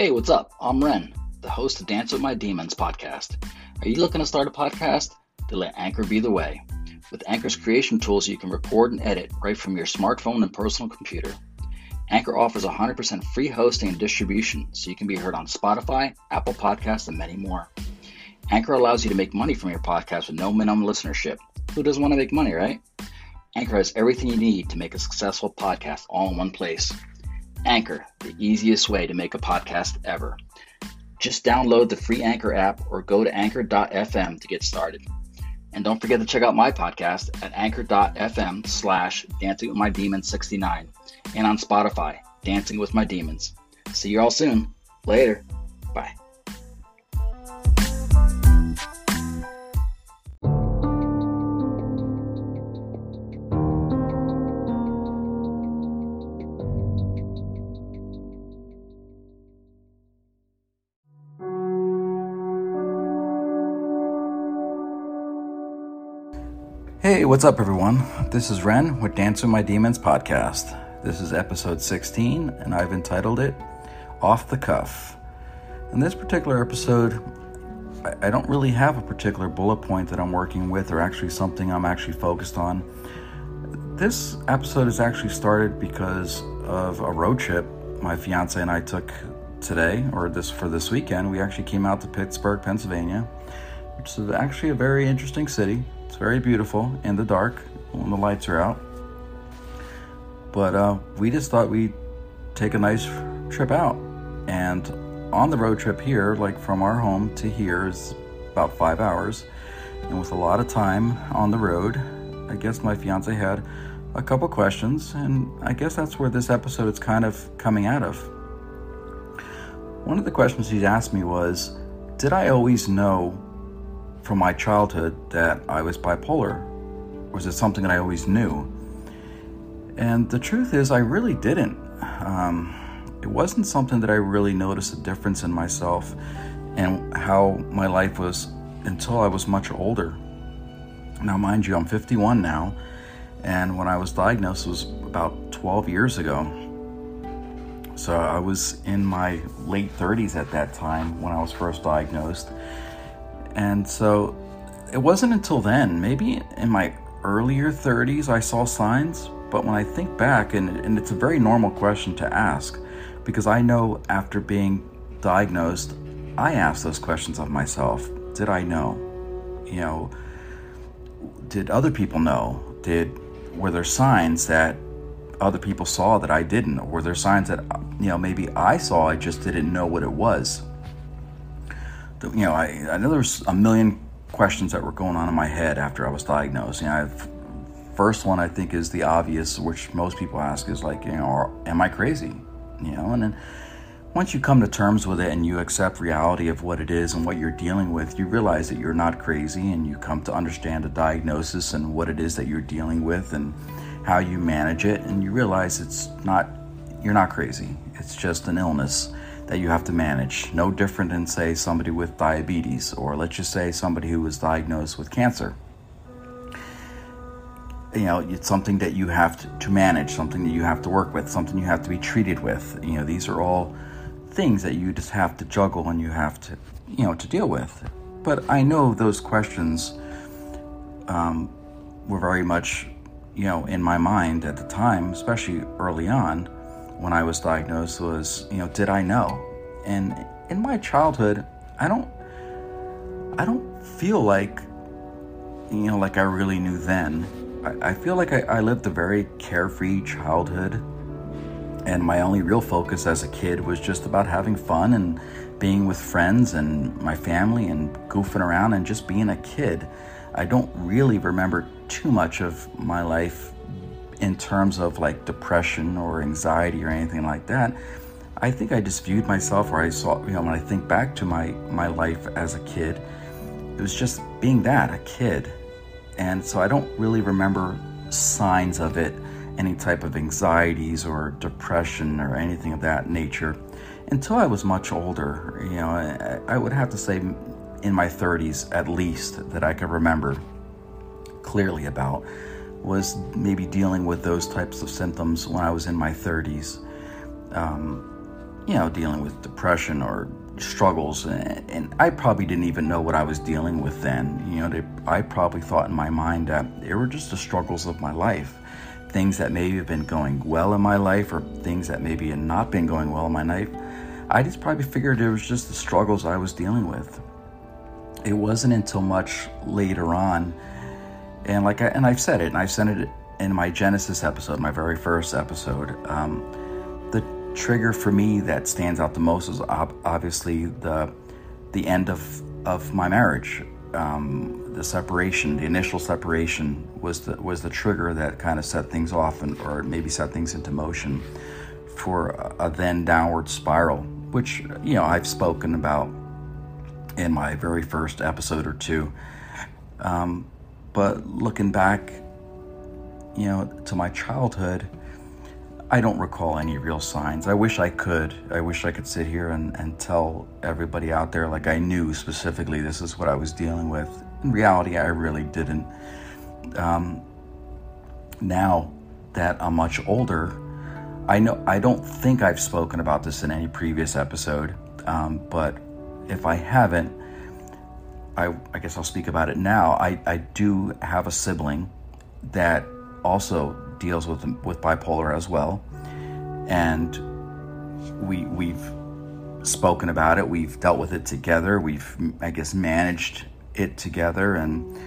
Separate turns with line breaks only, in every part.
Hey, what's up? I'm Ren, the host of Dance with My Demons podcast. Are you looking to start a podcast? Then let Anchor be the way. With Anchor's creation tools, you can record and edit right from your smartphone and personal computer. Anchor offers 100% free hosting and distribution, so you can be heard on Spotify, Apple Podcasts, and many more. Anchor allows you to make money from your podcast with no minimum listenership. Who doesn't want to make money, right? Anchor has everything you need to make a successful podcast all in one place. Anchor, the easiest way to make a podcast ever. Just download the free Anchor app or go to anchor.fm to get started. And don't forget to check out my podcast at anchor.fm slash dancing with my demons 69 and on Spotify, Dancing with My Demons. See you all soon. Later. What's up, everyone? This is Ren with Dance with My Demons podcast. This is episode 16, and I've entitled it Off the Cuff. In this particular episode, I don't really have a particular bullet point that I'm working with or actually something I'm actually focused on. This episode is actually started because of a road trip my fiance and I took today, or this for this weekend. We actually came out to Pittsburgh, Pennsylvania, which is actually a very interesting city. It's very beautiful in the dark when the lights are out. But uh, we just thought we'd take a nice trip out. And on the road trip here, like from our home to here, is about five hours. And with a lot of time on the road, I guess my fiance had a couple questions, and I guess that's where this episode is kind of coming out of. One of the questions he asked me was Did I always know from my childhood that I was bipolar? Was it something that I always knew? And the truth is, I really didn't. Um, it wasn't something that I really noticed a difference in myself and how my life was until I was much older. Now, mind you, I'm 51 now, and when I was diagnosed was about 12 years ago. So I was in my late 30s at that time when I was first diagnosed. And so it wasn't until then, maybe in my earlier 30s, I saw signs. But when I think back, and, and it's a very normal question to ask, because I know after being diagnosed, I asked those questions of myself. Did I know? You know, did other people know? Did were there signs that other people saw that I didn't? Or were there signs that you know maybe I saw I just didn't know what it was? You know, I, I know there's a million questions that were going on in my head after I was diagnosed. You know, I've first one I think is the obvious, which most people ask is like, you know, am I crazy? You know, and then once you come to terms with it and you accept reality of what it is and what you're dealing with, you realize that you're not crazy and you come to understand a diagnosis and what it is that you're dealing with and how you manage it and you realize it's not you're not crazy. It's just an illness that you have to manage. No different than say somebody with diabetes or let's just say somebody who was diagnosed with cancer. You know it's something that you have to, manage something that you have to work with something you have to be treated with. You know these are all things that you just have to juggle and you have to you know to deal with. But i know those questions um, were very much you know in my mind at the time especially early on when i was diagnosed was you know did i know? And in my childhood i don't i don't feel like you know like i really knew then. I, I feel like I, I lived a very carefree childhood, and my only real focus as a kid was just about having fun and being with friends and my family and goofing around and just being a kid. I don't really remember too much of my life in terms of like depression or anxiety or anything like that. I think I just viewed myself, or I saw, you know, when I think back to my my life as a kid, it was just being that a kid and so I don't really remember signs of it, any type of anxieties or depression or anything of that nature until I was much older. You know, I, I would have to say in my 30s at least that I could remember clearly about was maybe dealing with those types of symptoms when I was in my 30s. Um, you know, dealing with depression or struggles, and I probably didn't even know what I was dealing with then. You know, they, I probably thought in my mind that they were just the struggles of my life, things that maybe have been going well in my life, or things that maybe had not been going well in my life. I just probably figured it was just the struggles I was dealing with. It wasn't until much later on, and like I, and I've said it, and I've said it in my Genesis episode, my very first episode. Um, the trigger for me that stands out the most is ob- obviously the the end of of my marriage. Um, the separation, the initial separation, was the was the trigger that kind of set things off, and or maybe set things into motion for a, a then downward spiral, which you know I've spoken about in my very first episode or two. Um, but looking back, you know, to my childhood I don't recall any real signs. I wish I could. I wish I could sit here and, and tell everybody out there like I knew specifically this is what I was dealing with. In reality, I really didn't. Um, now that I'm much older, I know I don't think I've spoken about this in any previous episode, um, but if I haven't, I, I guess I'll speak about it now. I, I do have a sibling that also deals with with bipolar as well, and we we've spoken about it. We've dealt with it together. We've I guess managed it together, and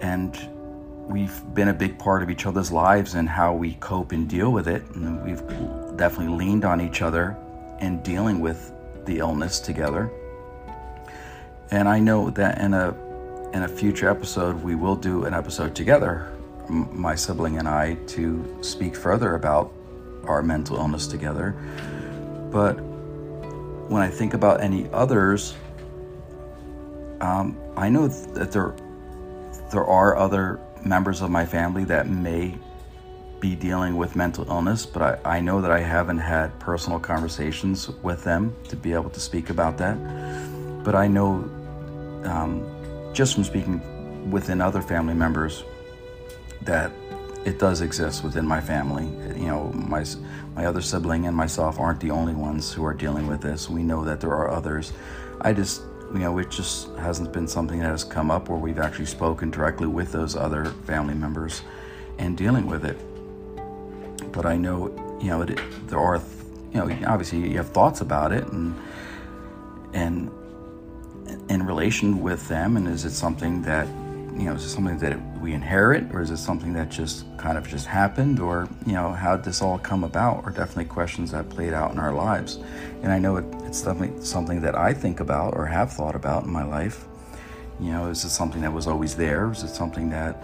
and we've been a big part of each other's lives and how we cope and deal with it. And we've definitely leaned on each other in dealing with the illness together. And I know that in a in a future episode we will do an episode together my sibling and I to speak further about our mental illness together. But when I think about any others, um, I know that there there are other members of my family that may be dealing with mental illness, but I, I know that I haven't had personal conversations with them to be able to speak about that. But I know um, just from speaking within other family members that it does exist within my family. You know, my my other sibling and myself aren't the only ones who are dealing with this. We know that there are others. I just, you know, it just hasn't been something that has come up where we've actually spoken directly with those other family members and dealing with it. But I know, you know, it, there are, you know, obviously you have thoughts about it and and in relation with them, and is it something that you know, is it something that we inherit, or is it something that just kind of just happened, or you know, how did this all come about? Are definitely questions that played out in our lives, and I know it, it's definitely something that I think about or have thought about in my life. You know, is it something that was always there? Is it something that,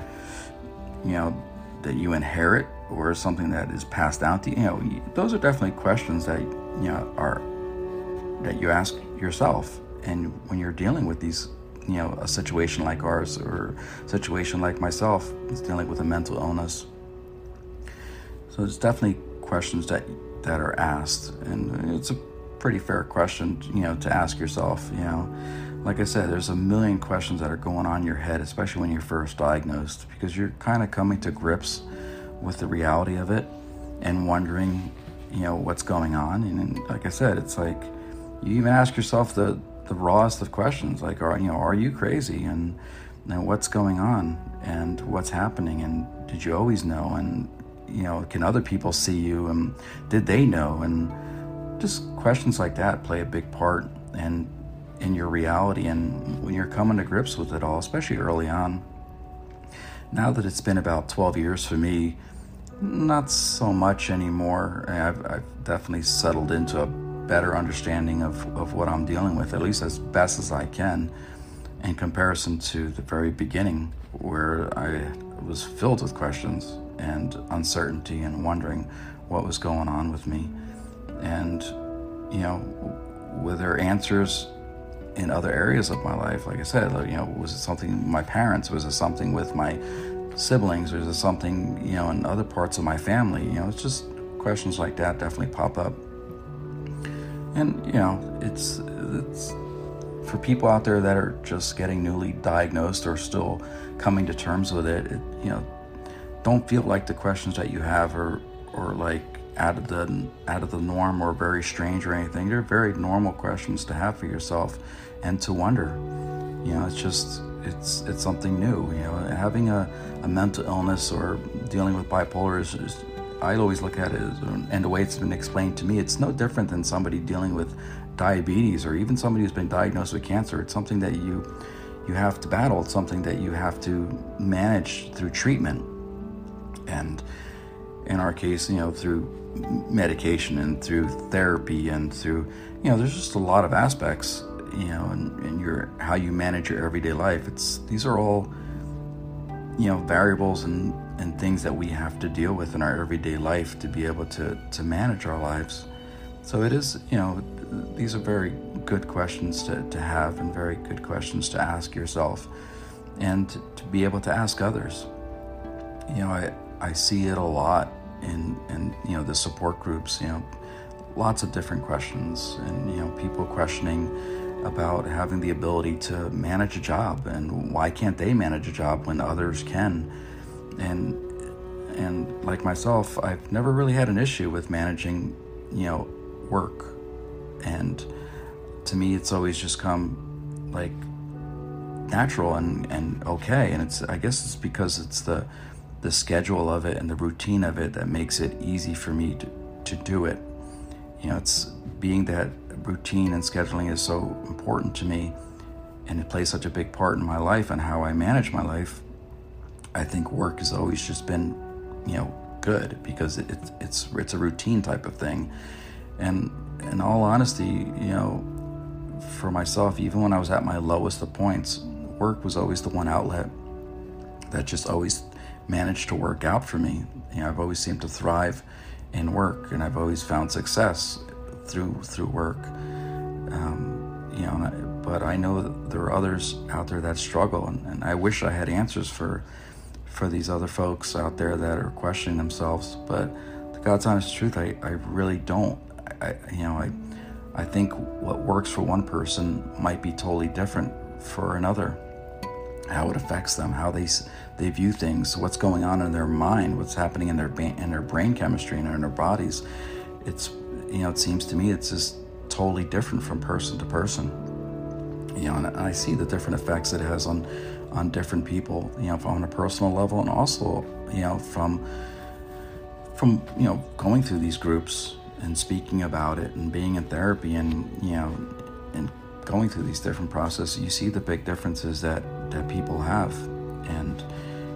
you know, that you inherit or something that is passed down to you? You know, those are definitely questions that you know are that you ask yourself. And when you're dealing with these, you know, a situation like ours or a situation like myself is dealing with a mental illness. So it's definitely questions that that are asked, and it's a pretty fair question, you know, to ask yourself. You know, like I said, there's a million questions that are going on in your head, especially when you're first diagnosed, because you're kind of coming to grips with the reality of it and wondering, you know, what's going on. And, and like I said, it's like you even ask yourself the the rawest of questions, like, are you know, are you crazy, and what's going on, and what's happening, and did you always know, and you know, can other people see you, and did they know, and just questions like that play a big part, and in your reality and when you're coming to grips with it all, especially early on. Now that it's been about 12 years for me, not so much anymore. I've, I've definitely settled into a better understanding of, of what I'm dealing with, at least as best as I can, in comparison to the very beginning, where I was filled with questions and uncertainty and wondering what was going on with me. And, you know, were there answers in other areas of my life. Like I said, you know, was it something my parents? Was it something with my siblings? Was it something you know in other parts of my family? You know, it's just questions like that definitely pop up. And you know, it's it's for people out there that are just getting newly diagnosed or still coming to terms with it. it you know, don't feel like the questions that you have are or like out of the out of the norm or very strange or anything. They're very normal questions to have for yourself and to wonder. You know, it's just it's it's something new. You know, having a, a mental illness or dealing with bipolar is, is I always look at it and the way it's been explained to me, it's no different than somebody dealing with diabetes or even somebody who's been diagnosed with cancer. It's something that you you have to battle. It's something that you have to manage through treatment, and in our case, you know, through medication and through therapy and through you know, there's just a lot of aspects you know, and, and your how you manage your everyday life. It's these are all you know variables and and things that we have to deal with in our everyday life to be able to to manage our lives. So it is, you know, these are very good questions to, to have and very good questions to ask yourself and to be able to ask others. You know, I, I see it a lot in, in, you know, the support groups, you know, lots of different questions and, you know, people questioning about having the ability to manage a job and why can't they manage a job when others can and and like myself I've never really had an issue with managing you know work. And to me it's always just come like natural and and okay. And it's I guess it's because it's the the schedule of it and the routine of it that makes it easy for me to to do it. You know it's being that routine and scheduling is so important to me and it plays such a big part in my life and how I manage my life, I think work has always just been, you know, good because it, it's it's a routine type of thing. And in all honesty, you know, for myself, even when I was at my lowest of points, work was always the one outlet that just always managed to work out for me. You know, I've always seemed to thrive in work, and I've always found success through through work. Um, you know, but I know that there are others out there that struggle, and, and I wish I had answers for for these other folks out there that are questioning themselves. But the God's honest truth, I, I really don't. I, you know, I I think what works for one person might be totally different for another. How it affects them, how they they view things, what's going on in their mind, what's happening in their in their brain chemistry and in their bodies. It's you know, it seems to me it's just totally different from person to person. You know, and I see the different effects it has on on different people. You know, on a personal level, and also you know from from you know going through these groups and speaking about it and being in therapy and you know and going through these different processes you see the big differences that that people have and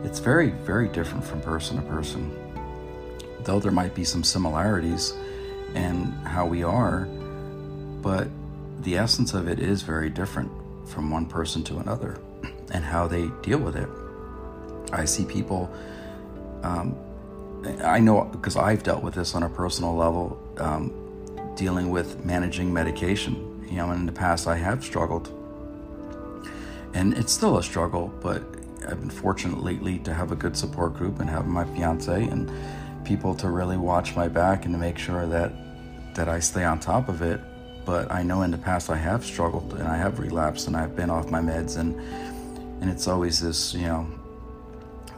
it's very very different from person to person though there might be some similarities in how we are, but the essence of it is very different from one person to another and how they deal with it. I see people Um, I know because I've dealt with this on a personal level, um, dealing with managing medication. You know, in the past I have struggled, and it's still a struggle, but I've been fortunate lately to have a good support group and have my fiance and people to really watch my back and to make sure that that I stay on top of it. But I know in the past I have struggled and I have relapsed and I've been off my meds and and it's always this, you know,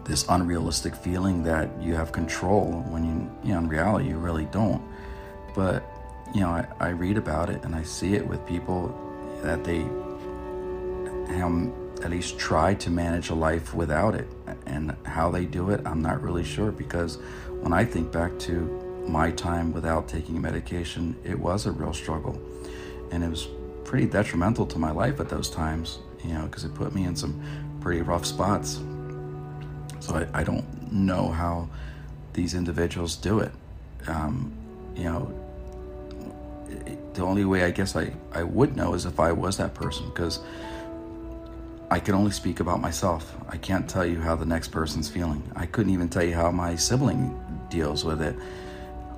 this unrealistic feeling that you have control when you, you know, in reality you really don't. But you know, I, I read about it and I see it with people that they have at least try to manage a life without it. And how they do it, I'm not really sure because when I think back to my time without taking medication, it was a real struggle. And it was pretty detrimental to my life at those times, you know, because it put me in some pretty rough spots. So I, I don't know how these individuals do it. Um, you know, the only way I guess I, I would know is if I was that person because I can only speak about myself. I can't tell you how the next person's feeling. I couldn't even tell you how my sibling deals with it.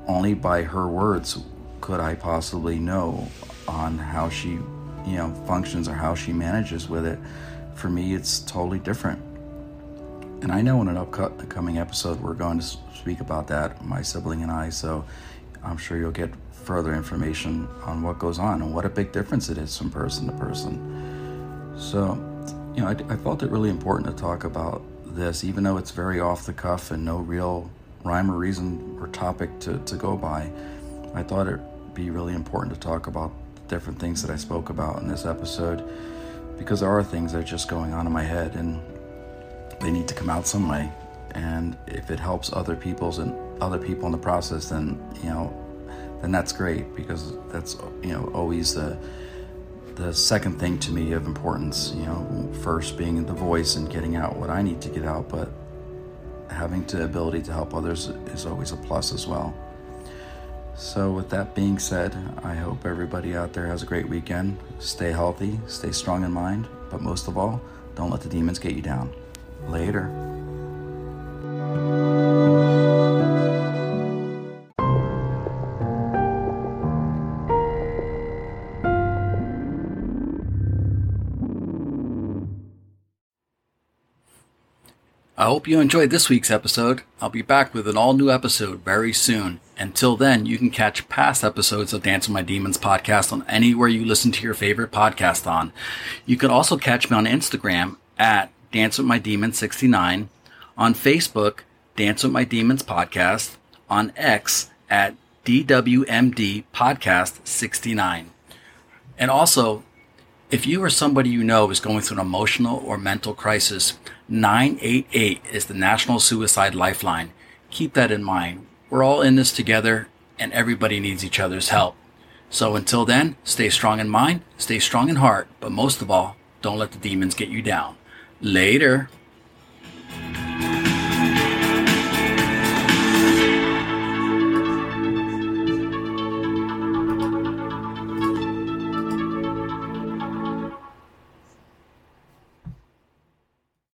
Only by her words could I possibly know on how she, you know, functions or how she manages with it. For me, it's totally different. And I know in an upcoming episode we're going to speak about that, my sibling and I. So I'm sure you'll get further information on what goes on and what a big difference it is from person to person. So, you know, I, I felt it really important to talk about this, even though it's very off the cuff and no real rhyme or reason or topic to, to go by. I thought it'd be really important to talk about different things that I spoke about in this episode because there are things that are just going on in my head and they need to come out some way. And if it helps other people's and other people in the process, then you know, then that's great because that's you know always the the second thing to me of importance. You know, first being the voice and getting out what I need to get out, but having the ability to help others is always a plus as well. So, with that being said, I hope everybody out there has a great weekend. Stay healthy, stay strong in mind, but most of all, don't let the demons get you down. Later. I hope you enjoyed this week's episode. I'll be back with an all new episode very soon. Until then, you can catch past episodes of Dance with My Demons podcast on anywhere you listen to your favorite podcast on. You can also catch me on Instagram at Dance with My Demons 69, on Facebook, Dance with My Demons podcast, on X at DWMD podcast 69. And also, if you or somebody you know is going through an emotional or mental crisis, 988 is the National Suicide Lifeline. Keep that in mind. We're all in this together and everybody needs each other's help. So until then, stay strong in mind, stay strong in heart, but most of all, don't let the demons get you down. Later.